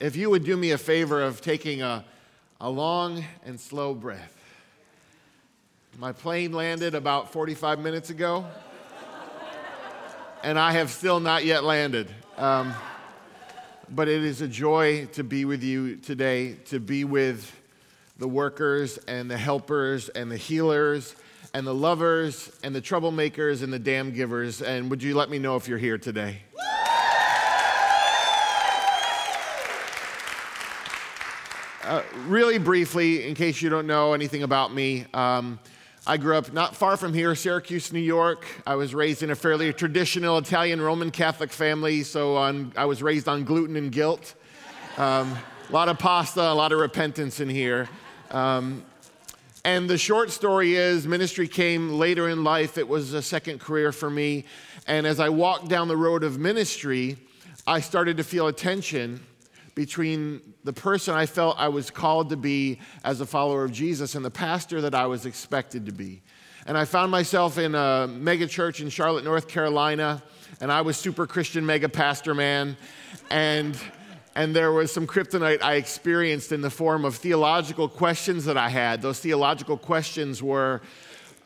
if you would do me a favor of taking a, a long and slow breath. My plane landed about 45 minutes ago, and I have still not yet landed. Um, but it is a joy to be with you today, to be with the workers and the helpers and the healers and the lovers and the troublemakers and the damn givers. And would you let me know if you're here today? Uh, really briefly, in case you don't know anything about me, um, I grew up not far from here, Syracuse, New York. I was raised in a fairly traditional Italian Roman Catholic family, so on, I was raised on gluten and guilt. Um, a lot of pasta, a lot of repentance in here. Um, and the short story is ministry came later in life. It was a second career for me. And as I walked down the road of ministry, I started to feel a tension between the person I felt I was called to be as a follower of Jesus and the pastor that I was expected to be. And I found myself in a mega church in Charlotte, North Carolina, and I was super Christian mega pastor man. And and there was some kryptonite I experienced in the form of theological questions that I had. Those theological questions were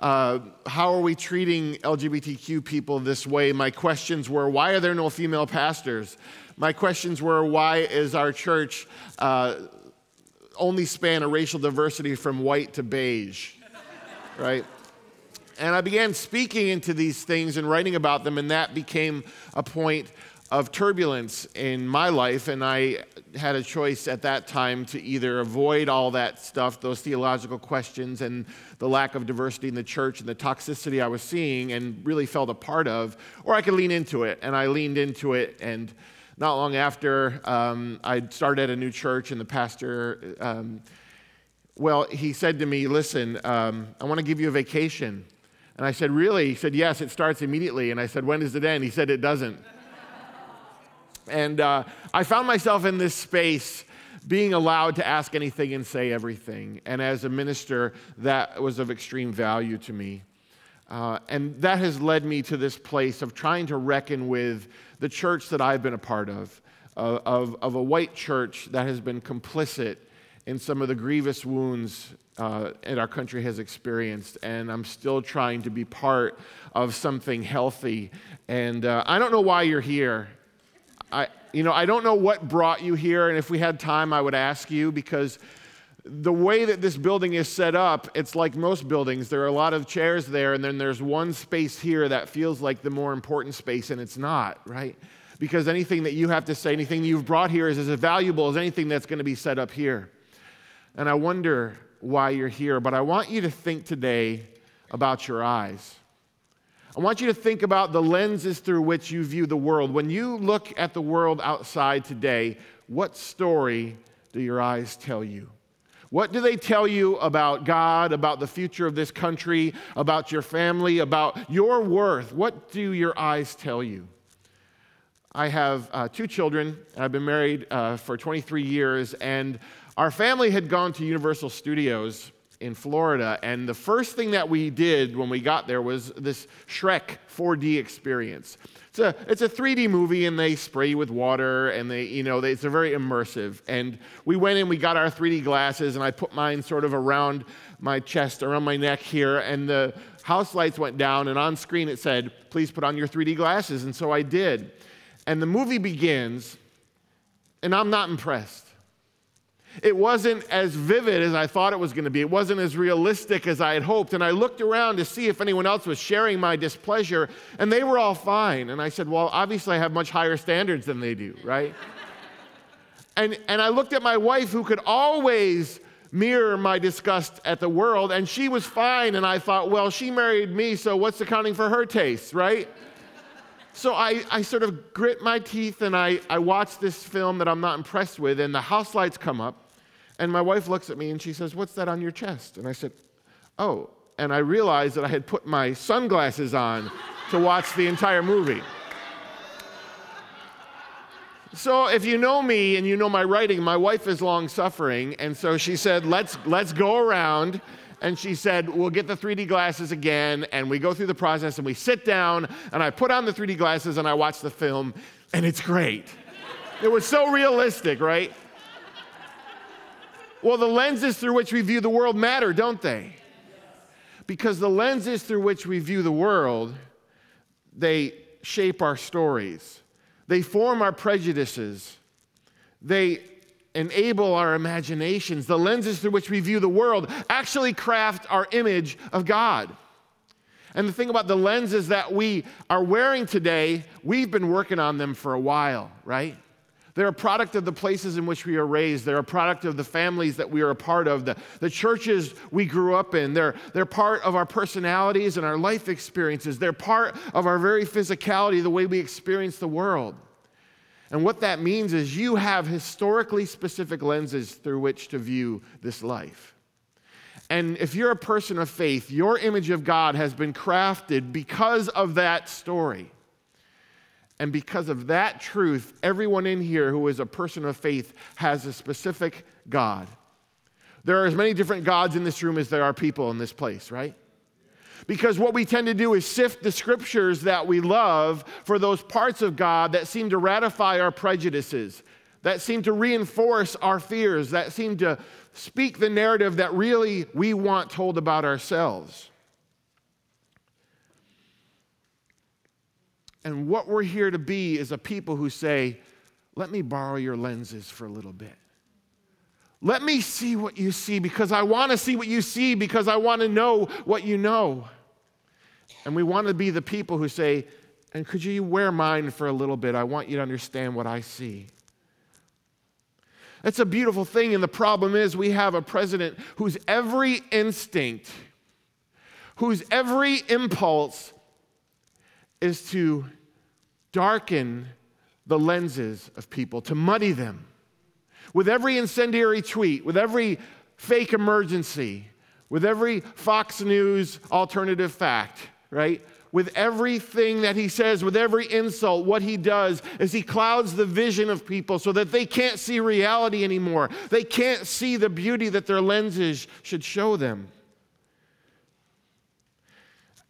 uh, how are we treating LGBTQ people this way? My questions were why are there no female pastors? My questions were why is our church uh, only span a racial diversity from white to beige, right? And I began speaking into these things and writing about them, and that became a point of turbulence in my life. And I had a choice at that time to either avoid all that stuff, those theological questions, and the lack of diversity in the church and the toxicity I was seeing and really felt a part of, or I could lean into it. And I leaned into it and not long after, um, I started a new church, and the pastor, um, well, he said to me, Listen, um, I want to give you a vacation. And I said, Really? He said, Yes, it starts immediately. And I said, When does it end? He said, It doesn't. and uh, I found myself in this space being allowed to ask anything and say everything. And as a minister, that was of extreme value to me. Uh, and that has led me to this place of trying to reckon with the church that I've been a part of, of, of a white church that has been complicit in some of the grievous wounds uh, that our country has experienced. And I'm still trying to be part of something healthy. And uh, I don't know why you're here. I, you know, I don't know what brought you here. And if we had time, I would ask you because the way that this building is set up, it's like most buildings. There are a lot of chairs there, and then there's one space here that feels like the more important space, and it's not, right? Because anything that you have to say, anything you've brought here is as valuable as anything that's going to be set up here. And I wonder why you're here, but I want you to think today about your eyes. I want you to think about the lenses through which you view the world. When you look at the world outside today, what story do your eyes tell you? What do they tell you about God, about the future of this country, about your family, about your worth? What do your eyes tell you? I have uh, two children. I've been married uh, for 23 years, and our family had gone to Universal Studios in Florida. And the first thing that we did when we got there was this Shrek 4D experience. It's a, it's a 3D movie, and they spray you with water, and they, you know, they, it's a very immersive. And we went in, we got our 3D glasses, and I put mine sort of around my chest, around my neck here, and the house lights went down, and on screen it said, please put on your 3D glasses. And so I did. And the movie begins, and I'm not impressed. It wasn't as vivid as I thought it was going to be. It wasn't as realistic as I had hoped. And I looked around to see if anyone else was sharing my displeasure, and they were all fine. And I said, Well, obviously, I have much higher standards than they do, right? and, and I looked at my wife, who could always mirror my disgust at the world, and she was fine. And I thought, Well, she married me, so what's accounting for her tastes, right? So I, I sort of grit my teeth and I, I watch this film that I'm not impressed with, and the house lights come up. And my wife looks at me and she says, What's that on your chest? And I said, Oh. And I realized that I had put my sunglasses on to watch the entire movie. So if you know me and you know my writing, my wife is long suffering, and so she said, "Let's let's go around." And she said, "We'll get the 3D glasses again." And we go through the process, and we sit down, and I put on the 3D glasses, and I watch the film, and it's great. it was so realistic, right? Well, the lenses through which we view the world matter, don't they? Because the lenses through which we view the world, they shape our stories. They form our prejudices. They enable our imaginations. The lenses through which we view the world actually craft our image of God. And the thing about the lenses that we are wearing today, we've been working on them for a while, right? They're a product of the places in which we are raised. They're a product of the families that we are a part of, the, the churches we grew up in. They're, they're part of our personalities and our life experiences. They're part of our very physicality, the way we experience the world. And what that means is you have historically specific lenses through which to view this life. And if you're a person of faith, your image of God has been crafted because of that story. And because of that truth, everyone in here who is a person of faith has a specific God. There are as many different gods in this room as there are people in this place, right? Because what we tend to do is sift the scriptures that we love for those parts of God that seem to ratify our prejudices, that seem to reinforce our fears, that seem to speak the narrative that really we want told about ourselves. And what we're here to be is a people who say, let me borrow your lenses for a little bit. Let me see what you see because I want to see what you see because I want to know what you know. And we want to be the people who say, and could you wear mine for a little bit? I want you to understand what I see. That's a beautiful thing. And the problem is, we have a president whose every instinct, whose every impulse is to darken the lenses of people, to muddy them. With every incendiary tweet, with every fake emergency, with every Fox News alternative fact, right? With everything that he says, with every insult, what he does is he clouds the vision of people so that they can't see reality anymore. They can't see the beauty that their lenses should show them.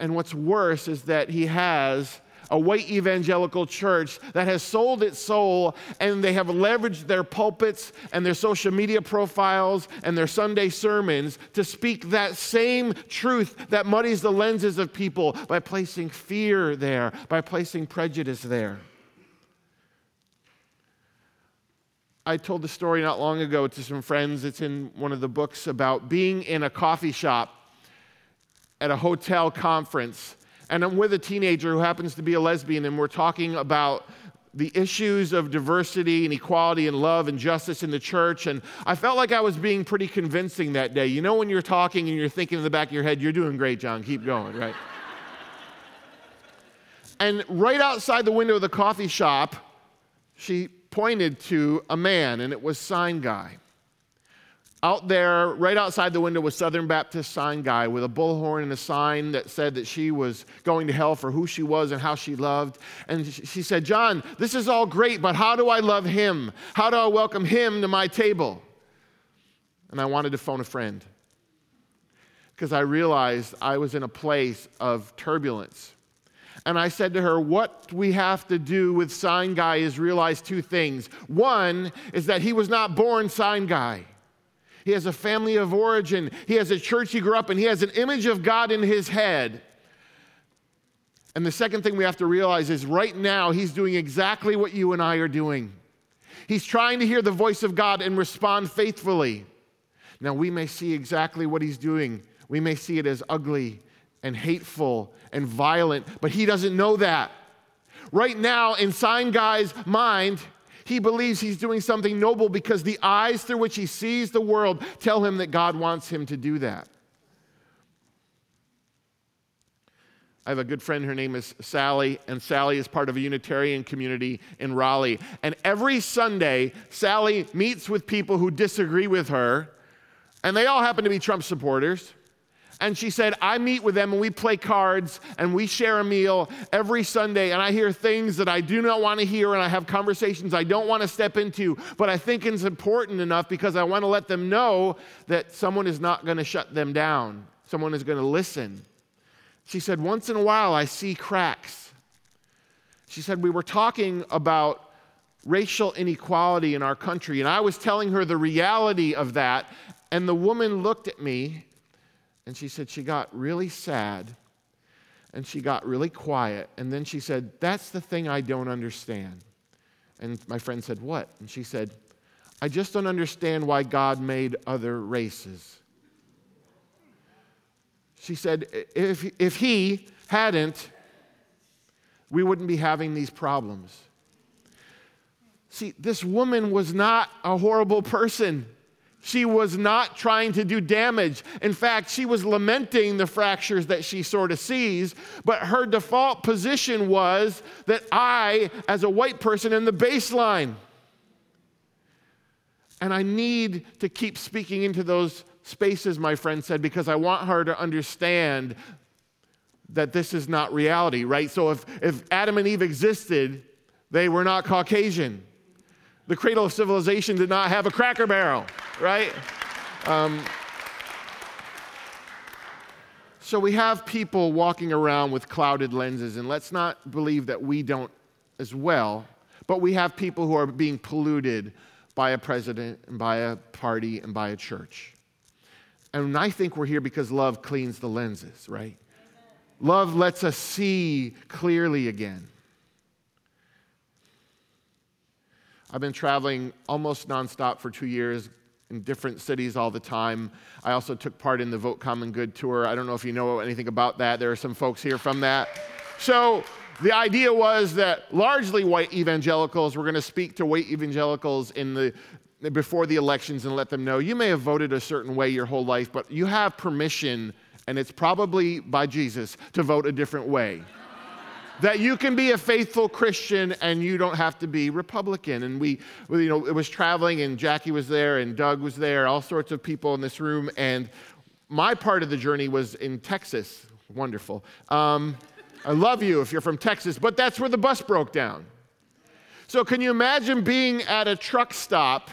And what's worse is that he has a white evangelical church that has sold its soul and they have leveraged their pulpits and their social media profiles and their Sunday sermons to speak that same truth that muddies the lenses of people by placing fear there, by placing prejudice there. I told the story not long ago to some friends. It's in one of the books about being in a coffee shop at a hotel conference and I'm with a teenager who happens to be a lesbian, and we're talking about the issues of diversity and equality and love and justice in the church. And I felt like I was being pretty convincing that day. You know, when you're talking and you're thinking in the back of your head, you're doing great, John, keep going, right? and right outside the window of the coffee shop, she pointed to a man, and it was Sign Guy. Out there, right outside the window, was Southern Baptist sign guy with a bullhorn and a sign that said that she was going to hell for who she was and how she loved. And she said, John, this is all great, but how do I love him? How do I welcome him to my table? And I wanted to phone a friend because I realized I was in a place of turbulence. And I said to her, What we have to do with Sign Guy is realize two things. One is that he was not born Sign Guy. He has a family of origin. He has a church he grew up in. He has an image of God in his head. And the second thing we have to realize is right now, he's doing exactly what you and I are doing. He's trying to hear the voice of God and respond faithfully. Now, we may see exactly what he's doing. We may see it as ugly and hateful and violent, but he doesn't know that. Right now, in Sign Guy's mind, he believes he's doing something noble because the eyes through which he sees the world tell him that God wants him to do that. I have a good friend, her name is Sally, and Sally is part of a Unitarian community in Raleigh. And every Sunday, Sally meets with people who disagree with her, and they all happen to be Trump supporters. And she said, I meet with them and we play cards and we share a meal every Sunday. And I hear things that I do not want to hear and I have conversations I don't want to step into. But I think it's important enough because I want to let them know that someone is not going to shut them down, someone is going to listen. She said, Once in a while I see cracks. She said, We were talking about racial inequality in our country. And I was telling her the reality of that. And the woman looked at me and she said she got really sad and she got really quiet. And then she said, That's the thing I don't understand. And my friend said, What? And she said, I just don't understand why God made other races. She said, If, if He hadn't, we wouldn't be having these problems. See, this woman was not a horrible person. She was not trying to do damage. In fact, she was lamenting the fractures that she sort of sees, but her default position was that I, as a white person, am the baseline. And I need to keep speaking into those spaces, my friend said, because I want her to understand that this is not reality, right? So if, if Adam and Eve existed, they were not Caucasian. The cradle of civilization did not have a cracker barrel, right? Um, so we have people walking around with clouded lenses, and let's not believe that we don't as well, but we have people who are being polluted by a president and by a party and by a church. And I think we're here because love cleans the lenses, right? Love lets us see clearly again. I've been traveling almost nonstop for two years in different cities all the time. I also took part in the Vote Common Good tour. I don't know if you know anything about that. There are some folks here from that. So, the idea was that largely white evangelicals were going to speak to white evangelicals in the before the elections and let them know you may have voted a certain way your whole life, but you have permission, and it's probably by Jesus, to vote a different way that you can be a faithful Christian and you don't have to be Republican. And we, you know, it was traveling and Jackie was there and Doug was there, all sorts of people in this room. And my part of the journey was in Texas. Wonderful. Um, I love you if you're from Texas, but that's where the bus broke down. So, can you imagine being at a truck stop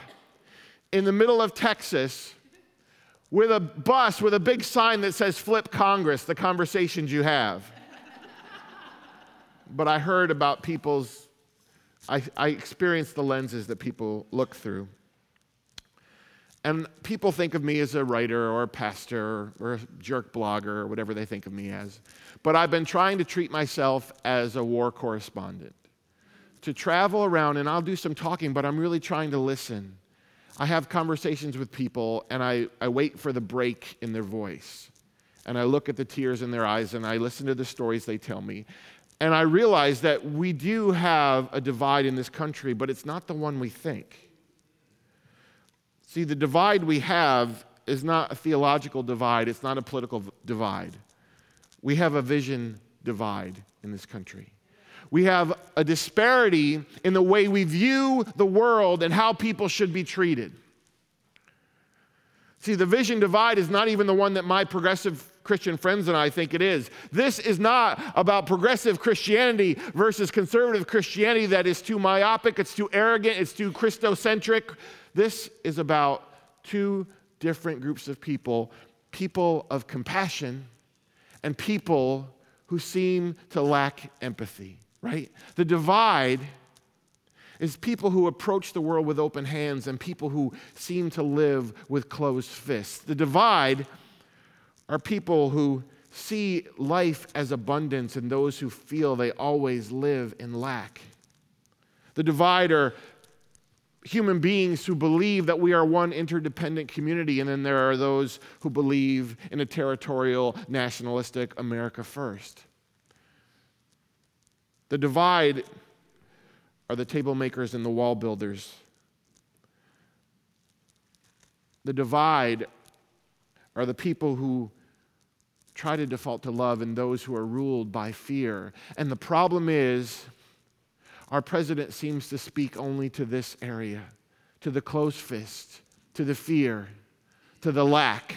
in the middle of Texas with a bus with a big sign that says Flip Congress, the conversations you have? But I heard about people's, I, I experienced the lenses that people look through. And people think of me as a writer or a pastor or a jerk blogger or whatever they think of me as. But I've been trying to treat myself as a war correspondent. To travel around, and I'll do some talking, but I'm really trying to listen. I have conversations with people, and I, I wait for the break in their voice. And I look at the tears in their eyes, and I listen to the stories they tell me. And I realize that we do have a divide in this country, but it's not the one we think. See, the divide we have is not a theological divide, it's not a political divide. We have a vision divide in this country. We have a disparity in the way we view the world and how people should be treated. See, the vision divide is not even the one that my progressive Christian friends and I think it is. This is not about progressive Christianity versus conservative Christianity that is too myopic, it's too arrogant, it's too Christocentric. This is about two different groups of people people of compassion and people who seem to lack empathy, right? The divide is people who approach the world with open hands and people who seem to live with closed fists. The divide are people who see life as abundance and those who feel they always live in lack. The divide are human beings who believe that we are one interdependent community, and then there are those who believe in a territorial, nationalistic America first. The divide are the table makers and the wall builders. The divide are the people who try to default to love and those who are ruled by fear. And the problem is, our president seems to speak only to this area, to the close fist, to the fear, to the lack.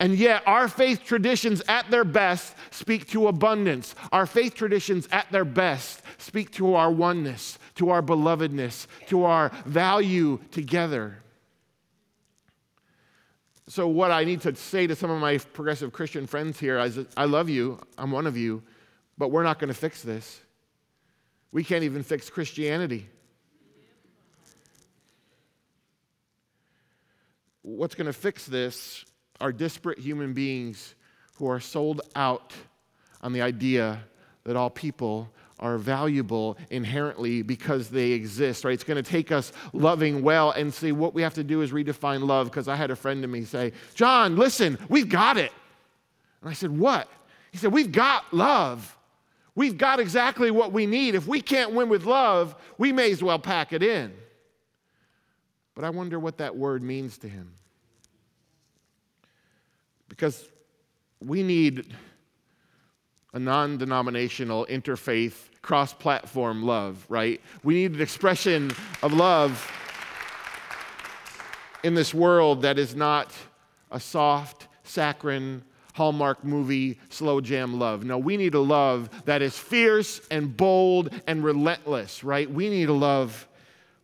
And yet, our faith traditions at their best speak to abundance. Our faith traditions at their best speak to our oneness, to our belovedness, to our value together. So, what I need to say to some of my progressive Christian friends here is I love you, I'm one of you, but we're not going to fix this. We can't even fix Christianity. What's going to fix this are disparate human beings who are sold out on the idea that all people are valuable inherently because they exist, right? It's going to take us loving well and see what we have to do is redefine love. Because I had a friend to me say, John, listen, we've got it. And I said, What? He said, We've got love. We've got exactly what we need. If we can't win with love, we may as well pack it in. But I wonder what that word means to him. Because we need a non denominational, interfaith, cross platform love, right? We need an expression of love in this world that is not a soft, saccharine, Hallmark movie, slow jam love. No, we need a love that is fierce and bold and relentless, right? We need a love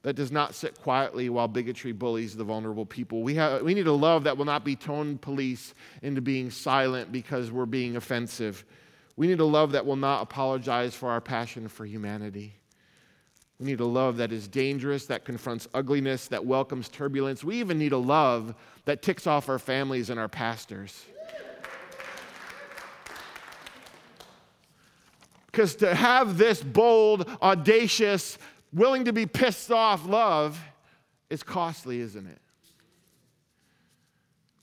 that does not sit quietly while bigotry bullies the vulnerable people. We, have, we need a love that will not be tone police into being silent because we're being offensive. We need a love that will not apologize for our passion for humanity. We need a love that is dangerous, that confronts ugliness, that welcomes turbulence. We even need a love that ticks off our families and our pastors. Because to have this bold, audacious, willing to be pissed off love is costly, isn't it?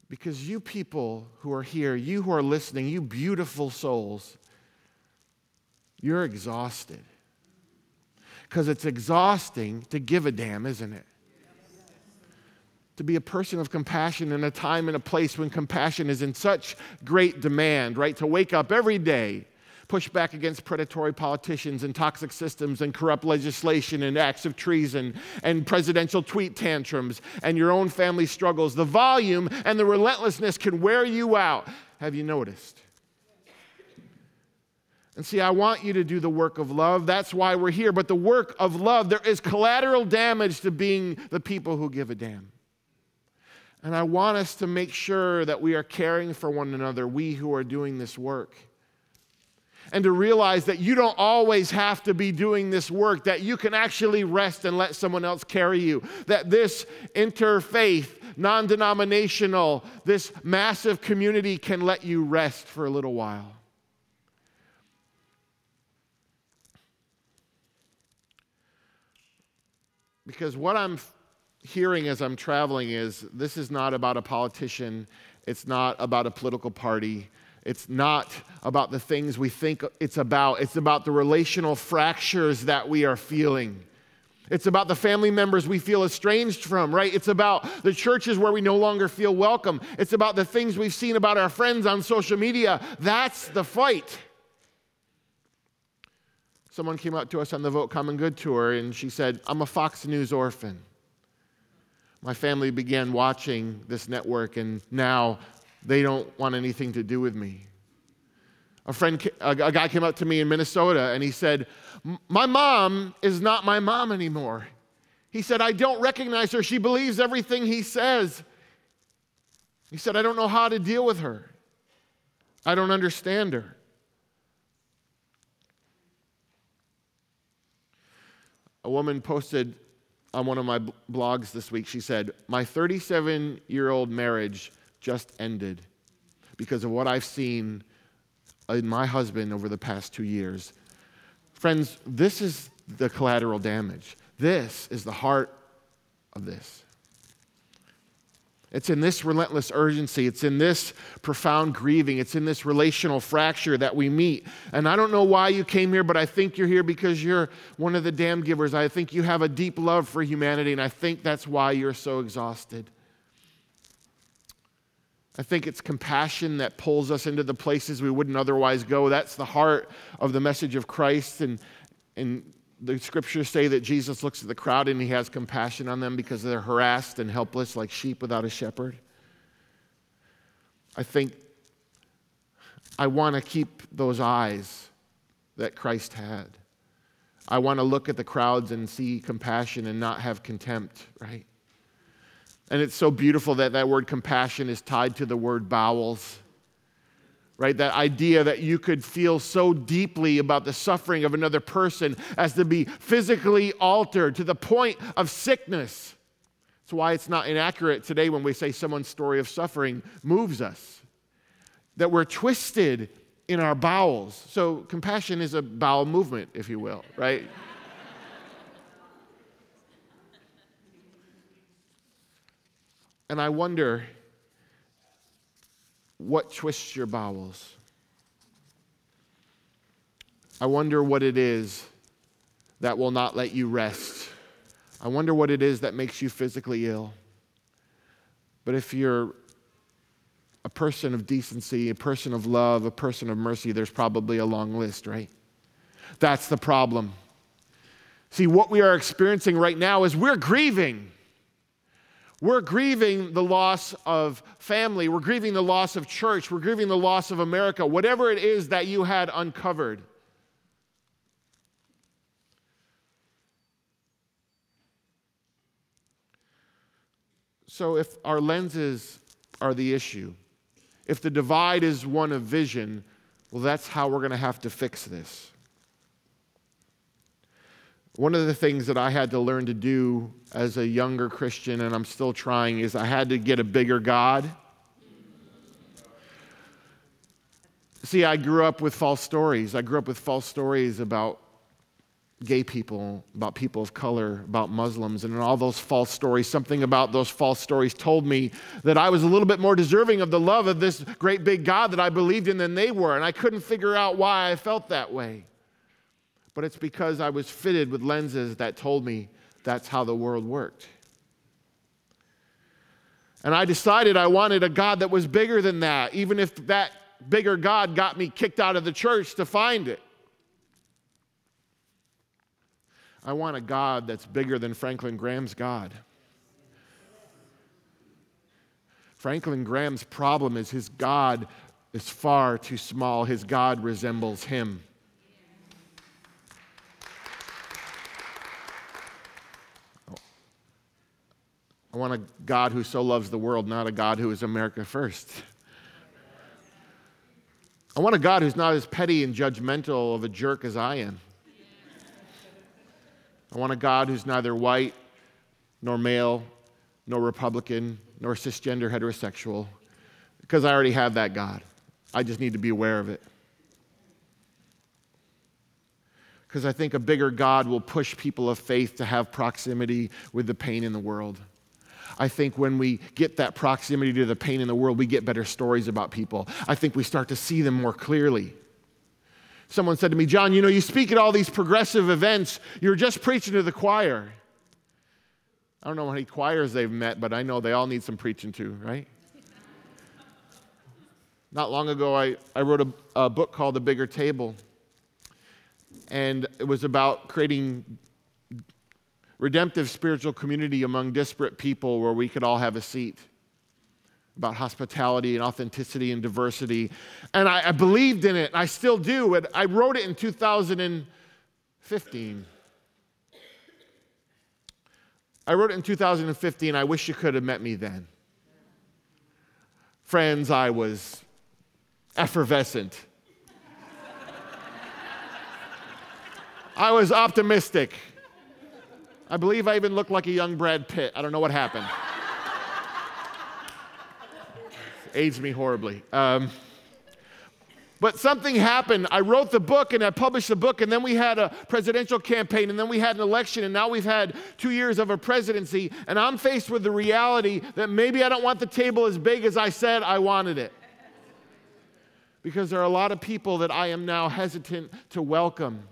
Because you people who are here, you who are listening, you beautiful souls, you're exhausted. Because it's exhausting to give a damn, isn't it? To be a person of compassion in a time and a place when compassion is in such great demand, right? To wake up every day, push back against predatory politicians and toxic systems and corrupt legislation and acts of treason and presidential tweet tantrums and your own family struggles. The volume and the relentlessness can wear you out. Have you noticed? And see, I want you to do the work of love. That's why we're here. But the work of love, there is collateral damage to being the people who give a damn. And I want us to make sure that we are caring for one another, we who are doing this work. And to realize that you don't always have to be doing this work, that you can actually rest and let someone else carry you. That this interfaith, non denominational, this massive community can let you rest for a little while. Because what I'm hearing as I'm traveling is this is not about a politician, it's not about a political party. It's not about the things we think it's about. It's about the relational fractures that we are feeling. It's about the family members we feel estranged from, right? It's about the churches where we no longer feel welcome. It's about the things we've seen about our friends on social media. That's the fight. Someone came up to us on the Vote Common Good tour and she said, I'm a Fox News orphan. My family began watching this network and now they don't want anything to do with me. A friend, a guy came up to me in Minnesota and he said, My mom is not my mom anymore. He said, I don't recognize her. She believes everything he says. He said, I don't know how to deal with her. I don't understand her. A woman posted on one of my blogs this week, she said, My 37 year old marriage just ended because of what I've seen in my husband over the past two years. Friends, this is the collateral damage. This is the heart of this. It's in this relentless urgency. It's in this profound grieving. It's in this relational fracture that we meet. And I don't know why you came here, but I think you're here because you're one of the damn givers. I think you have a deep love for humanity, and I think that's why you're so exhausted. I think it's compassion that pulls us into the places we wouldn't otherwise go. That's the heart of the message of Christ. And, and the scriptures say that Jesus looks at the crowd and he has compassion on them because they're harassed and helpless like sheep without a shepherd. I think I want to keep those eyes that Christ had. I want to look at the crowds and see compassion and not have contempt, right? And it's so beautiful that that word compassion is tied to the word bowels right? That idea that you could feel so deeply about the suffering of another person as to be physically altered to the point of sickness. It's why it's not inaccurate today when we say someone's story of suffering moves us, that we're twisted in our bowels. So, compassion is a bowel movement, if you will, right? and I wonder what twists your bowels. I wonder what it is that will not let you rest. I wonder what it is that makes you physically ill. But if you're a person of decency, a person of love, a person of mercy, there's probably a long list, right? That's the problem. See, what we are experiencing right now is we're grieving. We're grieving the loss of family. We're grieving the loss of church. We're grieving the loss of America, whatever it is that you had uncovered. So, if our lenses are the issue, if the divide is one of vision, well, that's how we're going to have to fix this. One of the things that I had to learn to do as a younger Christian, and I'm still trying, is I had to get a bigger God. See, I grew up with false stories. I grew up with false stories about gay people, about people of color, about Muslims, and all those false stories, something about those false stories told me that I was a little bit more deserving of the love of this great big God that I believed in than they were. And I couldn't figure out why I felt that way. But it's because I was fitted with lenses that told me that's how the world worked. And I decided I wanted a God that was bigger than that, even if that bigger God got me kicked out of the church to find it. I want a God that's bigger than Franklin Graham's God. Franklin Graham's problem is his God is far too small. His God resembles him. I want a God who so loves the world, not a God who is America first. I want a God who's not as petty and judgmental of a jerk as I am. I want a God who's neither white, nor male, nor Republican, nor cisgender heterosexual, because I already have that God. I just need to be aware of it. Because I think a bigger God will push people of faith to have proximity with the pain in the world. I think when we get that proximity to the pain in the world, we get better stories about people. I think we start to see them more clearly. Someone said to me, John, you know, you speak at all these progressive events, you're just preaching to the choir. I don't know how many choirs they've met, but I know they all need some preaching to, right? Not long ago, I, I wrote a, a book called The Bigger Table. And it was about creating redemptive spiritual community among disparate people where we could all have a seat about hospitality and authenticity and diversity. And I, I believed in it, I still do. And I wrote it in 2015. I wrote it in 2015. I wish you could have met me then. Friends, I was effervescent. I was optimistic. I believe I even looked like a young Brad Pitt. I don't know what happened Aids me horribly. Um, but something happened. I wrote the book and I published the book, and then we had a presidential campaign, and then we had an election, and now we've had two years of a presidency. And I'm faced with the reality that maybe I don't want the table as big as I said I wanted it. Because there are a lot of people that I am now hesitant to welcome.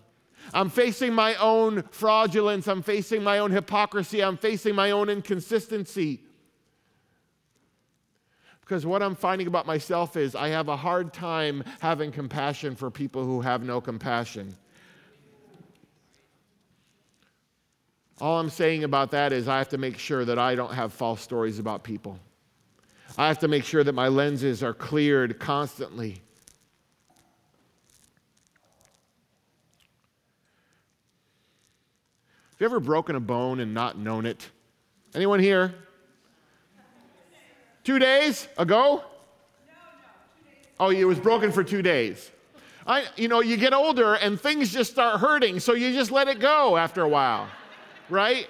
I'm facing my own fraudulence, I'm facing my own hypocrisy, I'm facing my own inconsistency. Because what I'm finding about myself is I have a hard time having compassion for people who have no compassion. All I'm saying about that is I have to make sure that I don't have false stories about people. I have to make sure that my lenses are cleared constantly. Have you ever broken a bone and not known it? Anyone here? Two days ago? Oh, it was broken for two days. I, you know, you get older and things just start hurting, so you just let it go after a while, right?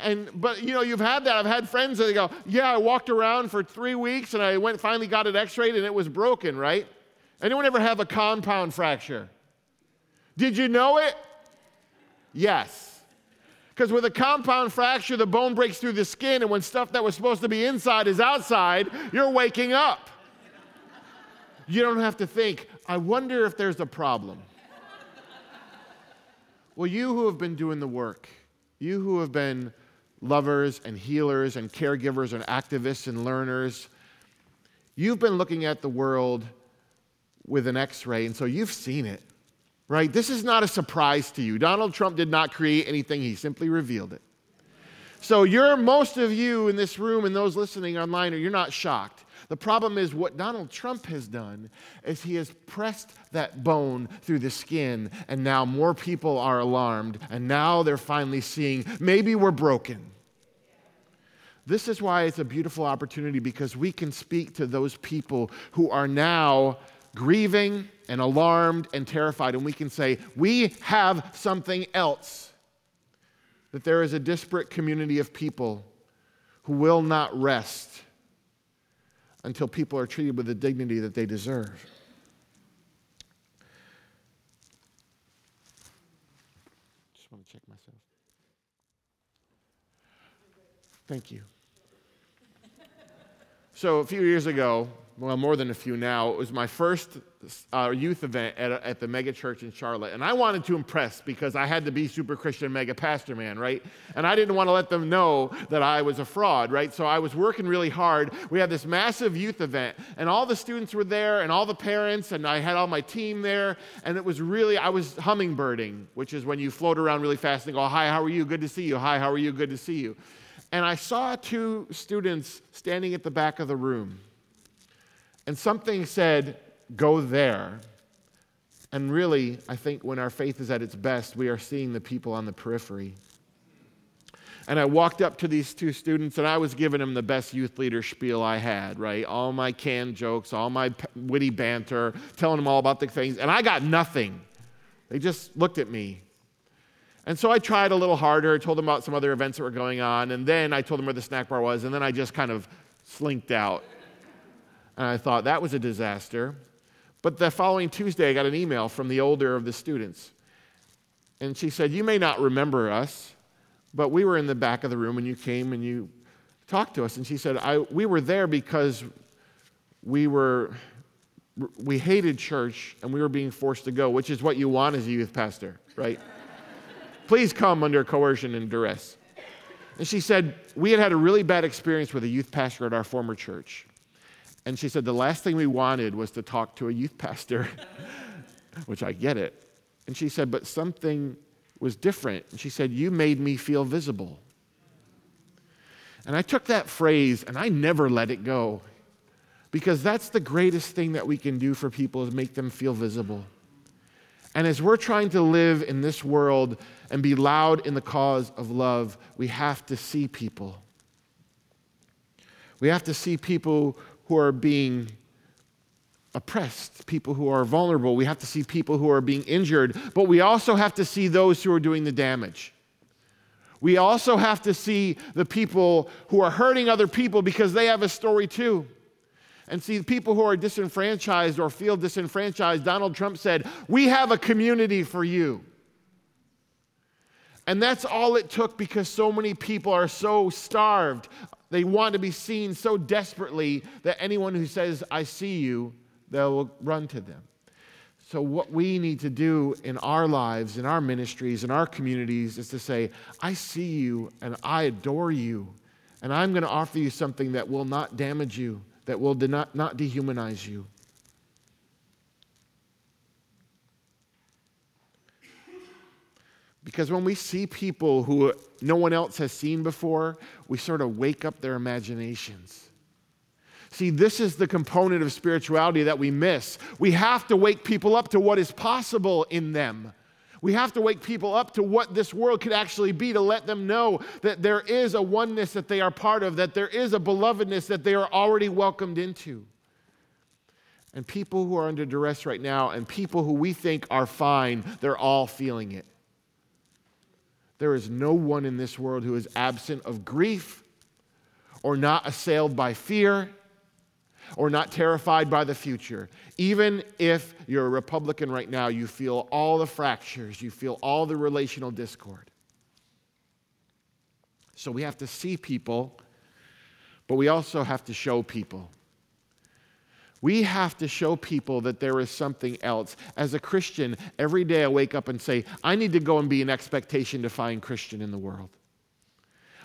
and but you know you've had that i've had friends that go yeah i walked around for three weeks and i went finally got it x-rayed and it was broken right anyone ever have a compound fracture did you know it yes because with a compound fracture the bone breaks through the skin and when stuff that was supposed to be inside is outside you're waking up. You don't have to think i wonder if there's a problem. Well you who have been doing the work you who have been lovers and healers and caregivers and activists and learners, you've been looking at the world with an x ray, and so you've seen it, right? This is not a surprise to you. Donald Trump did not create anything, he simply revealed it. So, you're most of you in this room and those listening online, you're not shocked. The problem is what Donald Trump has done is he has pressed that bone through the skin, and now more people are alarmed, and now they're finally seeing maybe we're broken. This is why it's a beautiful opportunity because we can speak to those people who are now grieving and alarmed and terrified, and we can say, We have something else. That there is a disparate community of people who will not rest until people are treated with the dignity that they deserve. Just want to check myself. Thank you. So, a few years ago, well, more than a few now. It was my first uh, youth event at, at the mega church in Charlotte. And I wanted to impress because I had to be super Christian mega pastor man, right? And I didn't want to let them know that I was a fraud, right? So I was working really hard. We had this massive youth event, and all the students were there, and all the parents, and I had all my team there. And it was really, I was hummingbirding, which is when you float around really fast and go, Hi, how are you? Good to see you. Hi, how are you? Good to see you. And I saw two students standing at the back of the room and something said, go there. And really, I think when our faith is at its best, we are seeing the people on the periphery. And I walked up to these two students and I was giving them the best youth leader spiel I had, right? All my canned jokes, all my witty banter, telling them all about the things. And I got nothing. They just looked at me. And so I tried a little harder, told them about some other events that were going on. And then I told them where the snack bar was. And then I just kind of slinked out. And I thought that was a disaster. But the following Tuesday, I got an email from the older of the students. And she said, You may not remember us, but we were in the back of the room and you came and you talked to us. And she said, We were there because we were. We hated church and we were being forced to go, which is what you want as a youth pastor, right? Please come under coercion and duress. And she said, We had had a really bad experience with a youth pastor at our former church. And she said, The last thing we wanted was to talk to a youth pastor, which I get it. And she said, But something was different. And she said, You made me feel visible. And I took that phrase and I never let it go because that's the greatest thing that we can do for people is make them feel visible. And as we're trying to live in this world and be loud in the cause of love, we have to see people. We have to see people who are being oppressed, people who are vulnerable. We have to see people who are being injured, but we also have to see those who are doing the damage. We also have to see the people who are hurting other people because they have a story too. And see, people who are disenfranchised or feel disenfranchised, Donald Trump said, We have a community for you. And that's all it took because so many people are so starved they want to be seen so desperately that anyone who says, I see you, they'll run to them. So, what we need to do in our lives, in our ministries, in our communities is to say, I see you and I adore you, and I'm going to offer you something that will not damage you, that will not, not dehumanize you. Because when we see people who no one else has seen before, we sort of wake up their imaginations. See, this is the component of spirituality that we miss. We have to wake people up to what is possible in them. We have to wake people up to what this world could actually be to let them know that there is a oneness that they are part of, that there is a belovedness that they are already welcomed into. And people who are under duress right now and people who we think are fine, they're all feeling it. There is no one in this world who is absent of grief or not assailed by fear or not terrified by the future. Even if you're a Republican right now, you feel all the fractures, you feel all the relational discord. So we have to see people, but we also have to show people. We have to show people that there is something else. As a Christian, every day I wake up and say, I need to go and be an expectation defying Christian in the world.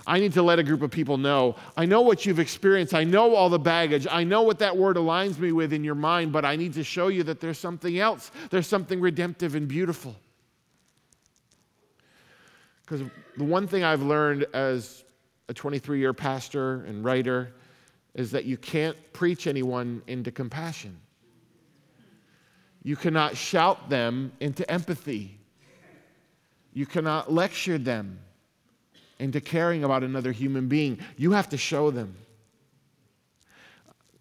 I need to let a group of people know I know what you've experienced. I know all the baggage. I know what that word aligns me with in your mind, but I need to show you that there's something else. There's something redemptive and beautiful. Because the one thing I've learned as a 23 year pastor and writer is that you can't preach anyone into compassion. You cannot shout them into empathy. You cannot lecture them into caring about another human being. You have to show them.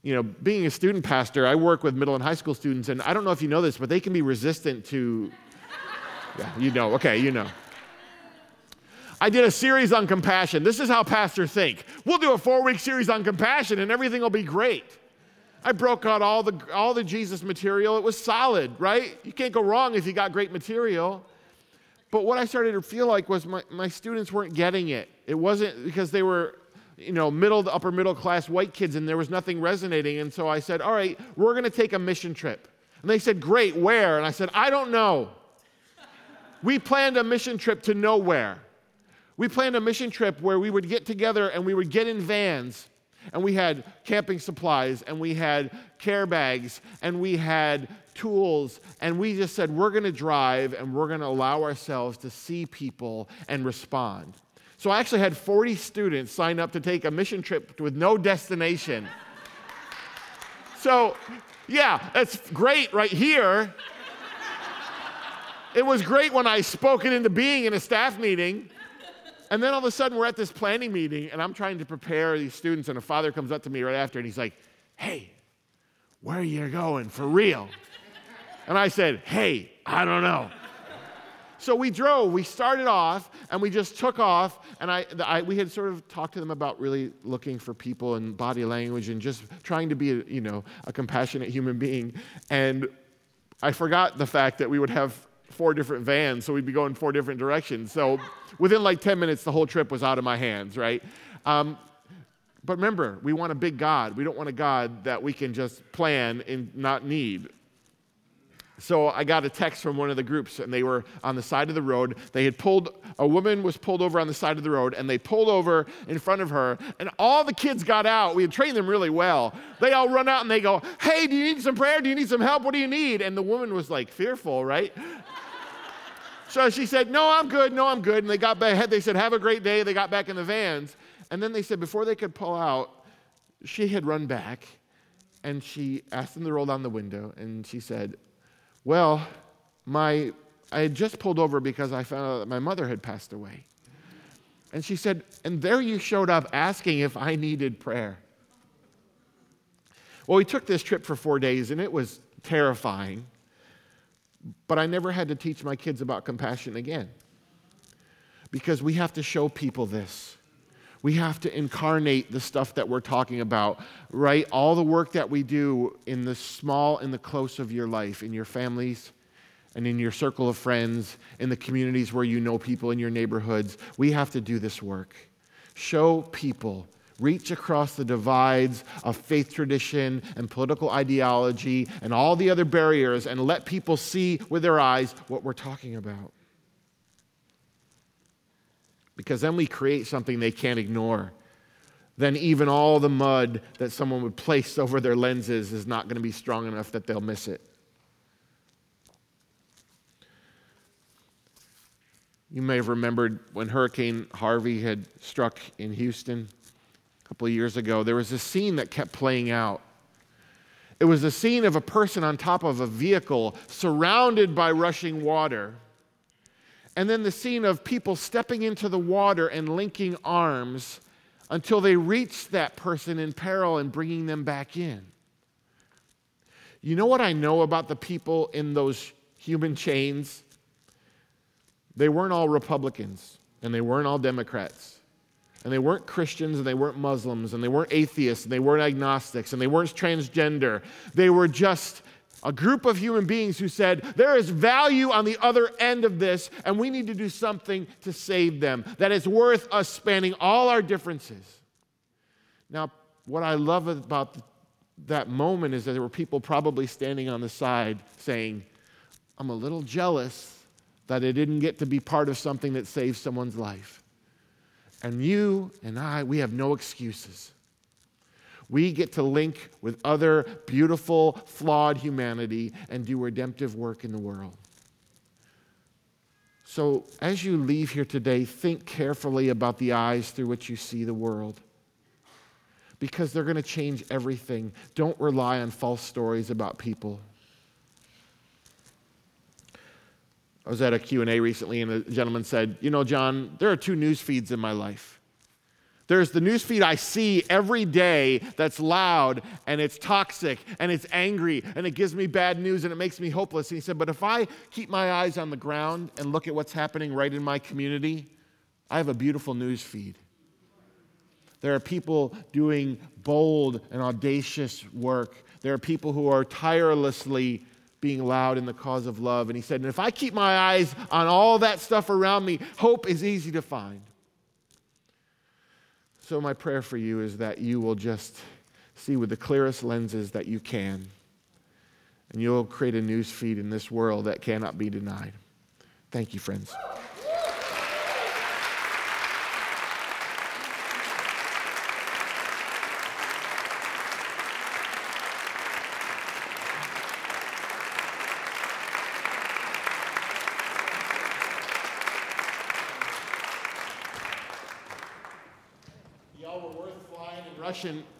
You know, being a student pastor, I work with middle and high school students, and I don't know if you know this, but they can be resistant to. Yeah, you know, okay, you know. I did a series on compassion. This is how pastors think. We'll do a four week series on compassion and everything will be great. I broke out all the, all the Jesus material. It was solid, right? You can't go wrong if you got great material. But what I started to feel like was my, my students weren't getting it. It wasn't because they were, you know, middle to upper middle class white kids and there was nothing resonating. And so I said, all right, we're going to take a mission trip. And they said, great, where? And I said, I don't know. we planned a mission trip to nowhere. We planned a mission trip where we would get together and we would get in vans and we had camping supplies and we had care bags and we had tools and we just said we're going to drive and we're going to allow ourselves to see people and respond. So I actually had 40 students sign up to take a mission trip with no destination. so, yeah, that's great right here. It was great when I spoke it into being in a staff meeting. And then all of a sudden, we're at this planning meeting, and I'm trying to prepare these students, and a father comes up to me right after, and he's like, Hey, where are you going for real? And I said, Hey, I don't know. So we drove, we started off, and we just took off. And I, I, we had sort of talked to them about really looking for people and body language and just trying to be, a, you know, a compassionate human being. And I forgot the fact that we would have four different vans, so we'd be going four different directions. So within like 10 minutes, the whole trip was out of my hands, right? Um, but remember, we want a big God. We don't want a God that we can just plan and not need. So I got a text from one of the groups, and they were on the side of the road. They had pulled, a woman was pulled over on the side of the road, and they pulled over in front of her, and all the kids got out. We had trained them really well. They all run out and they go, Hey, do you need some prayer? Do you need some help? What do you need? And the woman was like fearful, right? So she said, No, I'm good. No, I'm good. And they got back. They said, Have a great day. They got back in the vans. And then they said, before they could pull out, she had run back and she asked them to roll down the window. And she said, Well, my, I had just pulled over because I found out that my mother had passed away. And she said, And there you showed up asking if I needed prayer. Well, we took this trip for four days and it was terrifying. But I never had to teach my kids about compassion again. Because we have to show people this. We have to incarnate the stuff that we're talking about, right? All the work that we do in the small and the close of your life, in your families and in your circle of friends, in the communities where you know people in your neighborhoods. We have to do this work. Show people reach across the divides of faith tradition and political ideology and all the other barriers and let people see with their eyes what we're talking about. Because then we create something they can't ignore. Then even all the mud that someone would place over their lenses is not going to be strong enough that they'll miss it. You may have remembered when Hurricane Harvey had struck in Houston couple years ago, there was a scene that kept playing out. It was a scene of a person on top of a vehicle surrounded by rushing water. And then the scene of people stepping into the water and linking arms until they reached that person in peril and bringing them back in. You know what I know about the people in those human chains? They weren't all Republicans. and they weren't all Democrats. And they weren't Christians, and they weren't Muslims, and they weren't atheists, and they weren't agnostics, and they weren't transgender. They were just a group of human beings who said, There is value on the other end of this, and we need to do something to save them. That is worth us spanning all our differences. Now, what I love about that moment is that there were people probably standing on the side saying, I'm a little jealous that I didn't get to be part of something that saves someone's life. And you and I, we have no excuses. We get to link with other beautiful, flawed humanity and do redemptive work in the world. So, as you leave here today, think carefully about the eyes through which you see the world because they're going to change everything. Don't rely on false stories about people. I was at a Q&A recently and a gentleman said, "You know, John, there are two news feeds in my life. There's the news feed I see every day that's loud and it's toxic and it's angry and it gives me bad news and it makes me hopeless." And he said, "But if I keep my eyes on the ground and look at what's happening right in my community, I have a beautiful news feed." There are people doing bold and audacious work. There are people who are tirelessly being loud in the cause of love. And he said, and if I keep my eyes on all that stuff around me, hope is easy to find. So, my prayer for you is that you will just see with the clearest lenses that you can. And you'll create a news feed in this world that cannot be denied. Thank you, friends.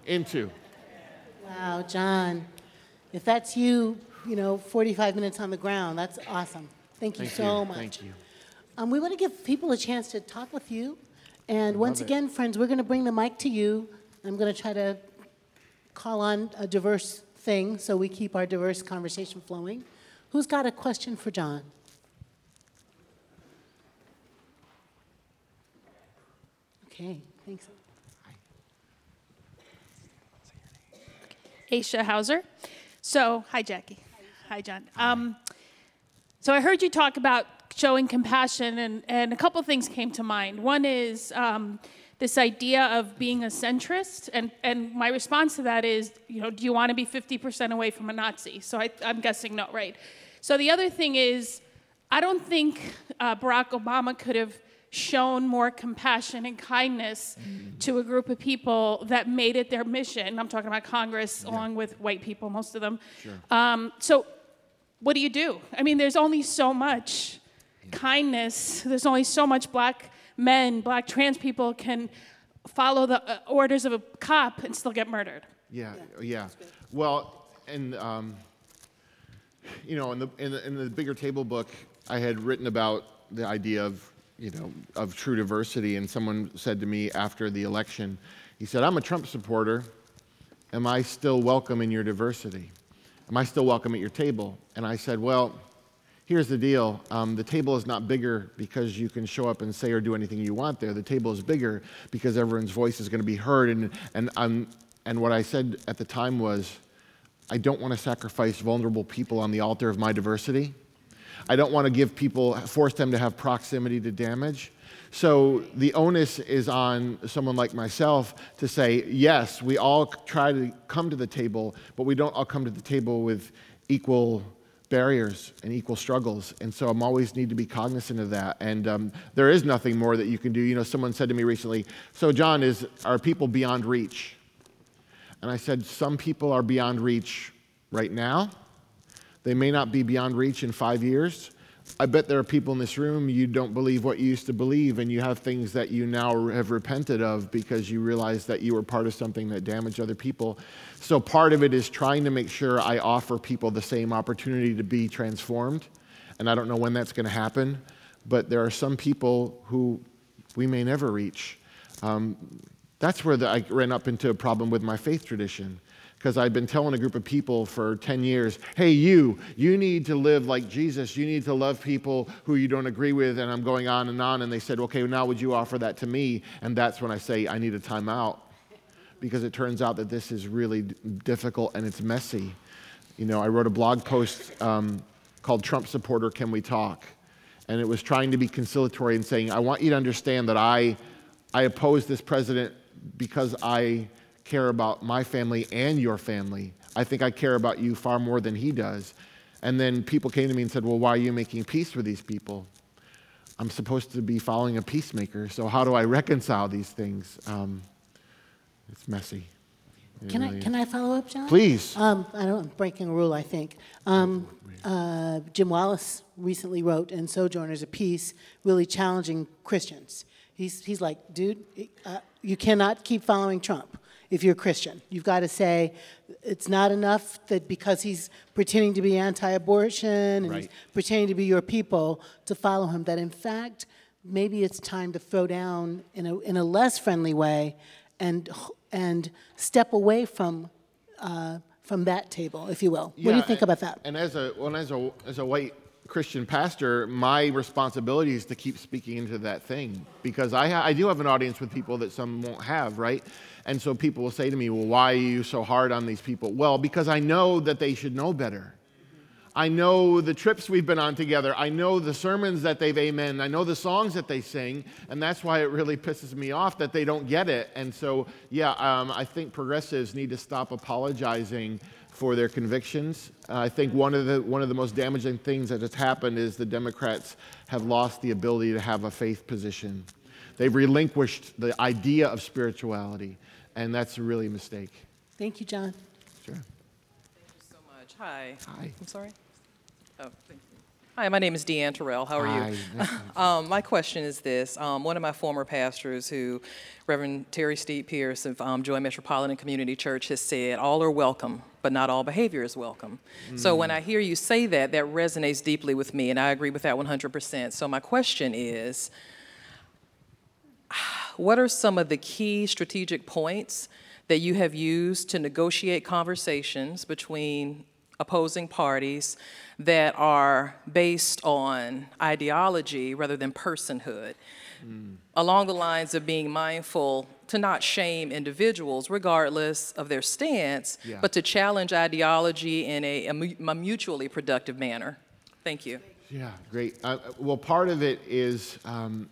Into. Wow, John. If that's you, you know, 45 minutes on the ground, that's awesome. Thank you Thank so you. much. Thank you. Um, we want to give people a chance to talk with you. And once it. again, friends, we're going to bring the mic to you. I'm going to try to call on a diverse thing so we keep our diverse conversation flowing. Who's got a question for John? Okay, thanks. Aisha Hauser. So, hi, Jackie. Hi, John. Um, so, I heard you talk about showing compassion, and, and a couple things came to mind. One is um, this idea of being a centrist, and, and my response to that is, you know, do you want to be 50% away from a Nazi? So, I, I'm guessing no, right? So, the other thing is, I don't think uh, Barack Obama could have shown more compassion and kindness mm-hmm. to a group of people that made it their mission. I'm talking about Congress, yeah. along with white people, most of them. Sure. Um, so, what do you do? I mean, there's only so much yeah. kindness, there's only so much black men, black trans people can follow the uh, orders of a cop and still get murdered. Yeah, yeah. Well, and, um, you know, in the, in the, in the bigger table book, I had written about the idea of you know, of true diversity. And someone said to me after the election, he said, I'm a Trump supporter. Am I still welcome in your diversity? Am I still welcome at your table? And I said, Well, here's the deal um, the table is not bigger because you can show up and say or do anything you want there. The table is bigger because everyone's voice is going to be heard. And, and, um, and what I said at the time was, I don't want to sacrifice vulnerable people on the altar of my diversity. I don't want to give people, force them to have proximity to damage. So the onus is on someone like myself to say, yes, we all try to come to the table, but we don't all come to the table with equal barriers and equal struggles. And so I'm always need to be cognizant of that. And um, there is nothing more that you can do. You know, someone said to me recently, so John, is, are people beyond reach? And I said, some people are beyond reach right now they may not be beyond reach in five years. I bet there are people in this room, you don't believe what you used to believe, and you have things that you now have repented of because you realize that you were part of something that damaged other people. So, part of it is trying to make sure I offer people the same opportunity to be transformed. And I don't know when that's going to happen, but there are some people who we may never reach. Um, That's where the, I ran up into a problem with my faith tradition because I've been telling a group of people for 10 years, hey, you, you need to live like Jesus. You need to love people who you don't agree with. And I'm going on and on. And they said, okay, now would you offer that to me? And that's when I say, I need a timeout because it turns out that this is really difficult and it's messy. You know, I wrote a blog post um, called Trump Supporter Can We Talk? And it was trying to be conciliatory and saying, I want you to understand that I, I oppose this president because I care about my family and your family. I think I care about you far more than he does. And then people came to me and said, Well, why are you making peace with these people? I'm supposed to be following a peacemaker, so how do I reconcile these things? Um, it's messy. It Can I, really can. I follow up, John? Please. Um, I don't, I'm breaking a rule, I think. Um, uh, Jim Wallis recently wrote in Sojourners a piece really challenging Christians. He's, he's like, dude, uh, you cannot keep following Trump if you're a Christian. You've got to say it's not enough that because he's pretending to be anti-abortion and he's pretending to be your people to follow him. That in fact, maybe it's time to throw down in a, in a less friendly way and, and step away from, uh, from that table, if you will. what do you think and- about that? And as a, well, as a, as a white Christian pastor, my responsibility is to keep speaking into that thing because I, ha- I do have an audience with people that some won't have, right? And so people will say to me, well, why are you so hard on these people? Well, because I know that they should know better. I know the trips we've been on together. I know the sermons that they've amen. I know the songs that they sing. And that's why it really pisses me off that they don't get it. And so, yeah, um, I think progressives need to stop apologizing for their convictions. Uh, I think one of, the, one of the most damaging things that has happened is the Democrats have lost the ability to have a faith position. They've relinquished the idea of spirituality. And that's really a mistake. Thank you, John. Sure. Thank you so much. Hi. Hi. I'm sorry? Oh, thank you. Hi, my name is Deanne Terrell. How are Hi, you? nice to meet Um, my question is this. Um, one of my former pastors, who Reverend Terry Steve Pierce of um, Joy Metropolitan Community Church, has said, all are welcome, but not all behavior is welcome. So when I hear you say that, that resonates deeply with me, and I agree with that 100%. So my question is, what are some of the key strategic points that you have used to negotiate conversations between opposing parties that are based on ideology rather than personhood? Along the lines of being mindful to not shame individuals regardless of their stance, Yeah. but to challenge ideology in a mutually productive manner. Thank you. Yeah, great. Uh, well, part of it is um,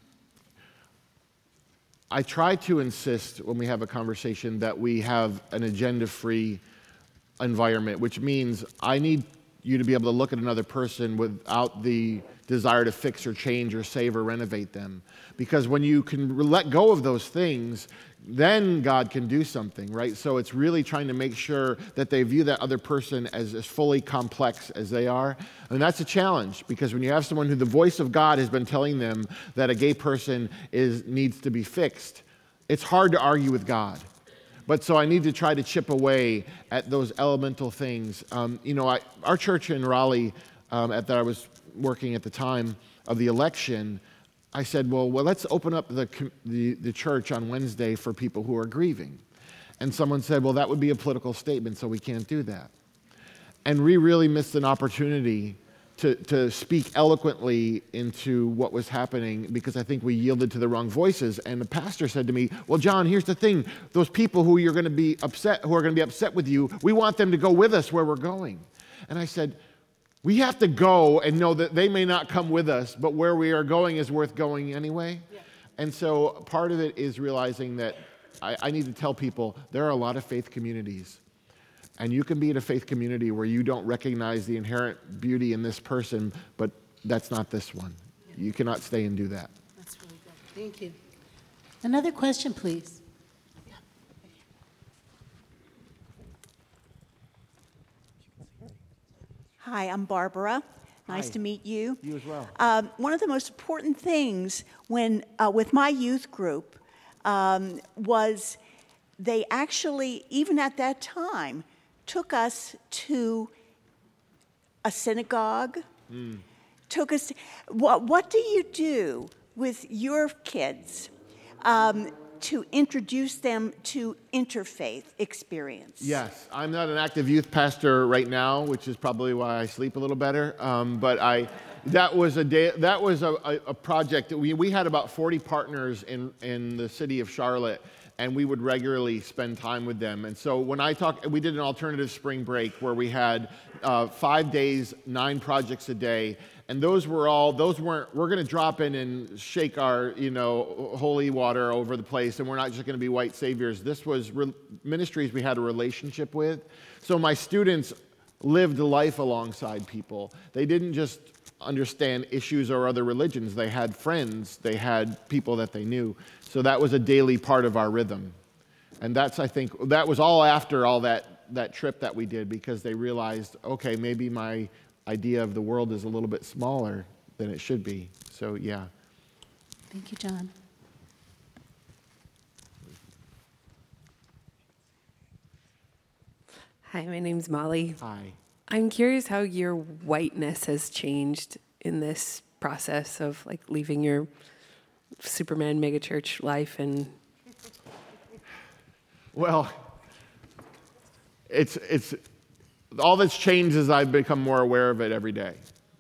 I try to insist when we have a conversation that we have an agenda free environment, which means I need you to be able to look at another person without the desire to fix or change or save or renovate them. Because when you can let go of those things, then God can do something, right? So it's really trying to make sure that they view that other person as, as fully complex as they are. And that's a challenge because when you have someone who the voice of God has been telling them that a gay person is, needs to be fixed, it's hard to argue with God. But so I need to try to chip away at those elemental things. Um, you know, I, our church in Raleigh, um, at that I was working at the time of the election, I said, well, well, let's open up the, the, the church on Wednesday for people who are grieving. And someone said, well, that would be a political statement, so we can't do that. And we really missed an opportunity to, to speak eloquently into what was happening because I think we yielded to the wrong voices. And the pastor said to me, Well, John, here's the thing. Those people who you're going to be upset, who are going to be upset with you, we want them to go with us where we're going. And I said, We have to go and know that they may not come with us, but where we are going is worth going anyway. And so part of it is realizing that I, I need to tell people there are a lot of faith communities. And you can be in a faith community where you don't recognize the inherent beauty in this person, but that's not this one. You cannot stay and do that. That's really good. Thank you. Another question, please. Hi, I'm Barbara. Nice Hi. to meet you. You as well. Um, one of the most important things when uh, with my youth group um, was they actually, even at that time, took us to a synagogue. Took us. What What do you do with your kids um, to introduce them to interfaith experience. Yes, I'm not an active youth pastor right now, which is probably why I sleep a little better. Um, but I, that was a day, that was a, a, a project that we, we had about 40 partners in, in the city of Charlotte, and we would regularly spend time with them. And so when I talk, we did an alternative spring break where we had uh, five days, nine projects a day, and those were all those weren't we're going to drop in and shake our you know holy water over the place and we're not just going to be white saviors. This was re- ministries we had a relationship with. So my students lived life alongside people. They didn't just understand issues or other religions they had friends they had people that they knew so that was a daily part of our rhythm and that's i think that was all after all that that trip that we did because they realized okay maybe my idea of the world is a little bit smaller than it should be. So, yeah. Thank you, John. Hi, my name's Molly. Hi. I'm curious how your whiteness has changed in this process of like leaving your Superman megachurch life and Well, it's it's all that's changed is I've become more aware of it every day,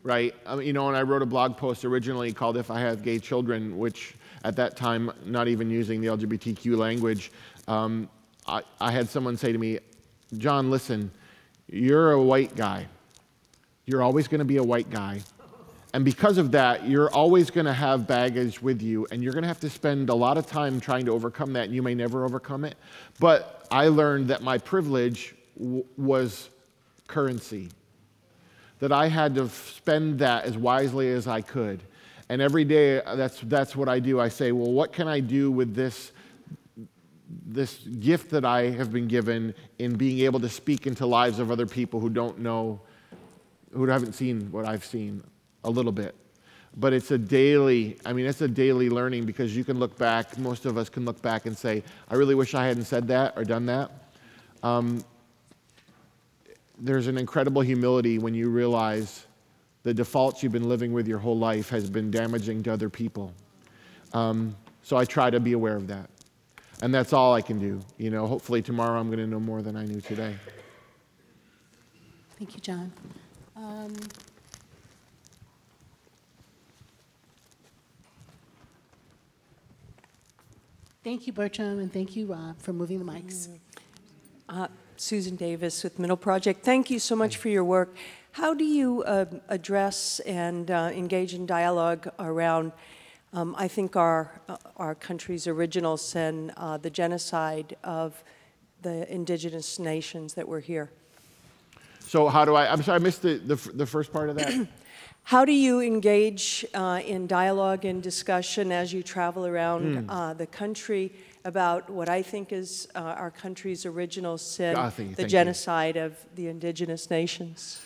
right? I mean, you know, and I wrote a blog post originally called "If I Have Gay Children," which at that time, not even using the LGBTQ language, um, I, I had someone say to me, "John, listen, you're a white guy. You're always going to be a white guy." And because of that, you're always going to have baggage with you, and you're going to have to spend a lot of time trying to overcome that, and you may never overcome it. But I learned that my privilege w- was currency, that I had to spend that as wisely as I could. And every day, uh, that's, that's what I do. I say, well, what can I do with this, this gift that I have been given in being able to speak into lives of other people who don't know, who haven't seen what I've seen a little bit? But it's a daily, I mean, it's a daily learning because you can look back, most of us can look back and say, I really wish I hadn't said that or done that. Um, there's an incredible humility when you realize the defaults you've been living with your whole life has been damaging to other people. Um, so I try to be aware of that. And that's all I can do. You know, hopefully tomorrow I'm going to know more than I knew today. Thank you, John. Um, Thank you, Bertram, and thank you, Rob, for moving the mics. Uh, Susan Davis with Middle Project. Thank you so much for your work. How do you uh, address and uh, engage in dialogue around, um, I think, our, uh, our country's original sin, uh, the genocide of the indigenous nations that were here? So, how do I? I'm sorry, I missed the, the, the first part of that. How do you engage uh, in dialogue and discussion as you travel around uh, the country about what I think is uh, our country's original sin, the thank you. genocide of the indigenous nations?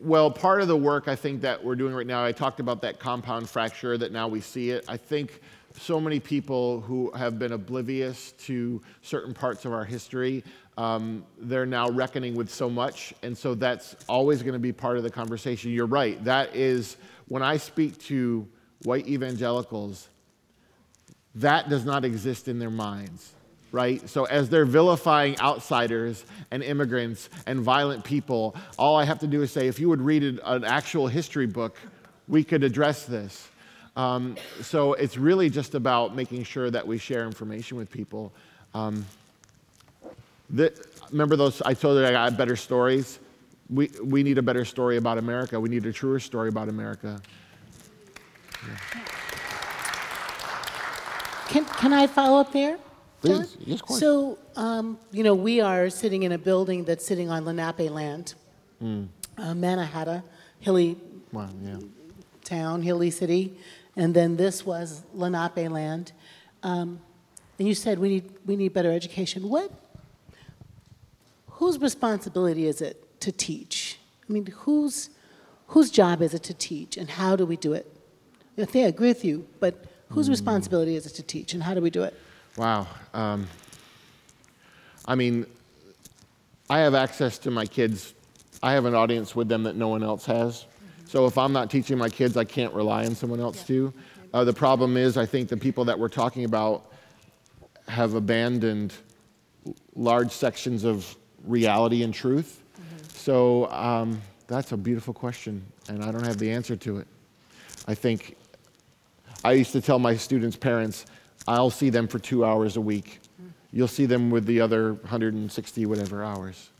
Well, part of the work I think that we're doing right now, I talked about that compound fracture that now we see it. I think so many people who have been oblivious to certain parts of our history, um, they're now reckoning with so much. And so that's always going to be part of the conversation. You're right. That is, when I speak to white evangelicals, that does not exist in their minds right? So as they're vilifying outsiders and immigrants and violent people, all I have to do is say, if you would read an, actual history book, we could address this. Um, so it's really just about making sure that we share information with people. Um, the, remember those? I told you I got better stories. We, we need a better story about America. We need a truer story about America. Can, can I follow up there? Please. Yes, of course. So, um, you know, we are sitting in a building that's sitting on Lenape land, Hmm. uh, hilly Wow, yeah. town, hilly city, and then this was Lenape land. Um, and you said we need we need better education. What? Whose responsibility is it to teach? I mean, whose whose job is it to teach, and how do we do it? I think I agree with you, but whose Hmm. responsibility is it to teach, and how do we do it? Wow. Um, I mean, I have access to my kids. I have an audience with them that no one else has. So if I'm not teaching my kids, I can't rely on someone else to. Uh, the problem is, I think the people that we're talking about have abandoned large sections of reality and truth. So um, that's a beautiful question, and I don't have the answer to it. I think I used to tell my students' parents, I'll see them for two hours a week. You'll see them with the other 160 whatever hours.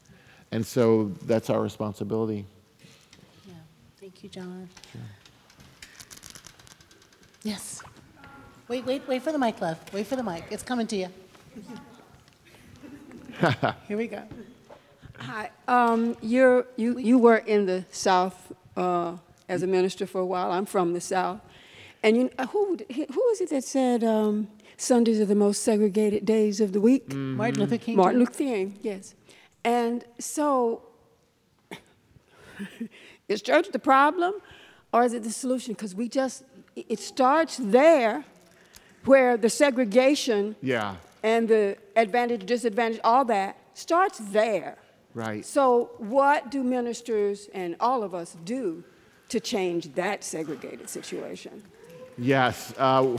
And so that's our responsibility. Yeah. Thank you, John. Sure. Yes. Wait, wait, wait for the mic, love. Wait for the mic. It's coming to you. Here we go. Hi. Um, you're, you, you were in the South uh, as a minister for a while. I'm from the South. And you, uh, who, who was it that said um, Sundays are the most segregated days of the week? Martin Luther King. Martin Luther King, yes. And so, is church the problem or is it the solution? Because we just, it- it starts there where the segregation Yeah, and the advantage, disadvantage, all that starts there. right. So, what do ministers and all of us do to change that segregated situation? Yes, uh,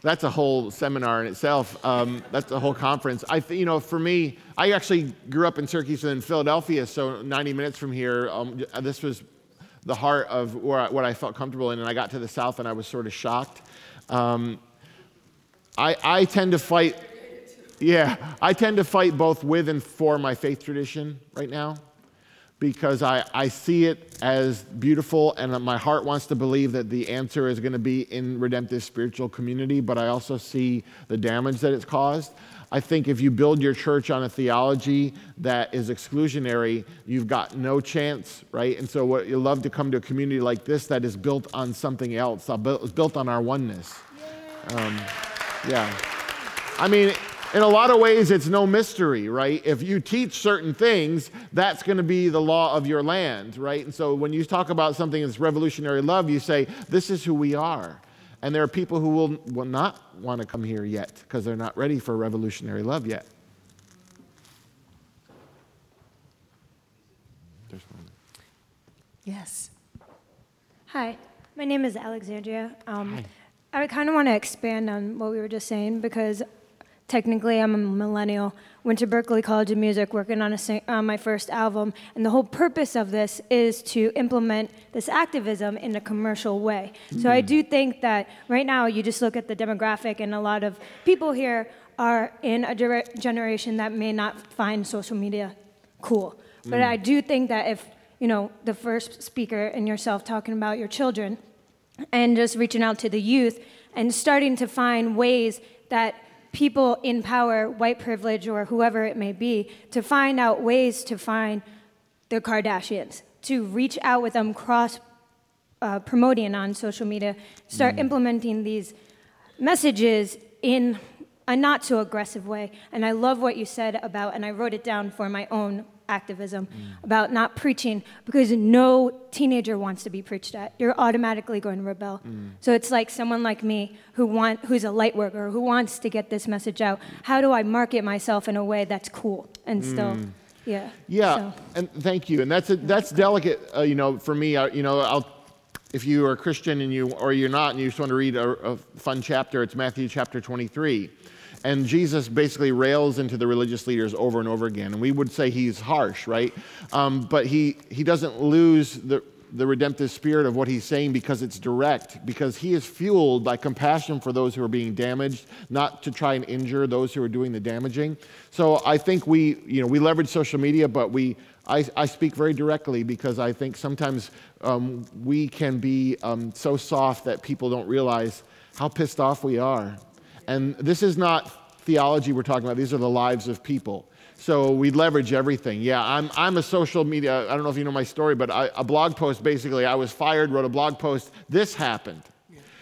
that's a whole seminar in itself. Um, that's a whole conference. I, th- you know, for me, I actually grew up in Syracuse and in Philadelphia, so 90 minutes from here. Um, this was the heart of I, what I felt comfortable in, and I got to the South and I was sort of shocked. Um, I, I tend to fight. Yeah, I tend to fight both with and for my faith tradition right now because I, I see it as beautiful and my heart wants to believe that the answer is going to be in redemptive spiritual community, but I also see the damage that it's caused. I think if you build your church on a theology that is exclusionary, you've got no chance, right? And so, what you love to come to a community like this that is built on something else, built built on our oneness. Um, yeah. I mean, in a lot of ways, it's no mystery, right? If you teach certain things, that's going to be the law of your land, right? And so when you talk about something that's revolutionary love, you say, this is who we are. And there are people who will, will not want to come here yet because they're not ready for revolutionary love yet. Yes. Hi, my name is Alexandria. Um, I kind of want to expand on what we were just saying because technically I'm a millennial. Went to Berklee College of Music, working on, a, on uh, my first album, and the whole purpose of this is to implement this activism in a commercial way. So I mm-hmm. do think that right now you just look at the demographic, and a lot of people here are in a gener- generation that may not find social media cool. But mm. I do think that if you know the first speaker and yourself talking about your children and just reaching out to the youth and starting to find ways that people in power, white privilege, or whoever it may be, to find out ways to find the Kardashians, to reach out with them cross uh, promoting on social media, start implementing these messages in a not so aggressive way. And I love what you said about, and I wrote it down for my own activism about not preaching because no teenager wants to be preached at. You're automatically going to rebel. So it's like someone like me who want who's a light worker who wants to get this message out. How do I market myself in a way that's cool and still, yeah. Yeah, So- and thank you. And that's a, that's delicate, uh, you know, for me. You know, I'll, if you are a Christian and you or you're not, and you just want to read a, a fun chapter, it's Matthew chapter 23, and Jesus basically rails into the religious leaders over and over again. And we would say he's harsh, right? Um, but he he doesn't lose the the redemptive spirit of what he's saying because it's direct, because he is fueled by compassion for those who are being damaged, not to try and injure those who are doing the damaging. So I think we, you know, we leverage social media, but we, I, I speak very directly because I think sometimes um, we can be um, so soft that people don't realize how pissed off we are. And this is not theology we're talking about, these are the lives of people. So we leverage everything. Yeah, I'm, I'm a social media, I don't know if you know my story, but I, a blog post basically, I was fired, wrote a blog post, this happened.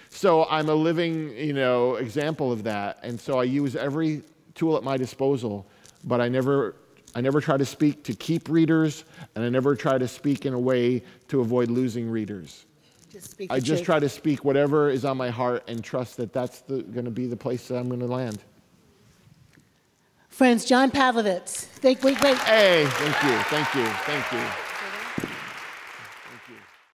So I'm a living, you know, example of that. And so I use every tool at my disposal, but I never, I never try to speak to keep readers, and I never try to speak in a way to avoid losing readers. Just speak I just truth. try to speak whatever is on my heart and trust that that's going to be the place that I'm going to land. Friends, John Pavlovitz. Thank, wait, wait. Hey, thank you, thank you, thank you.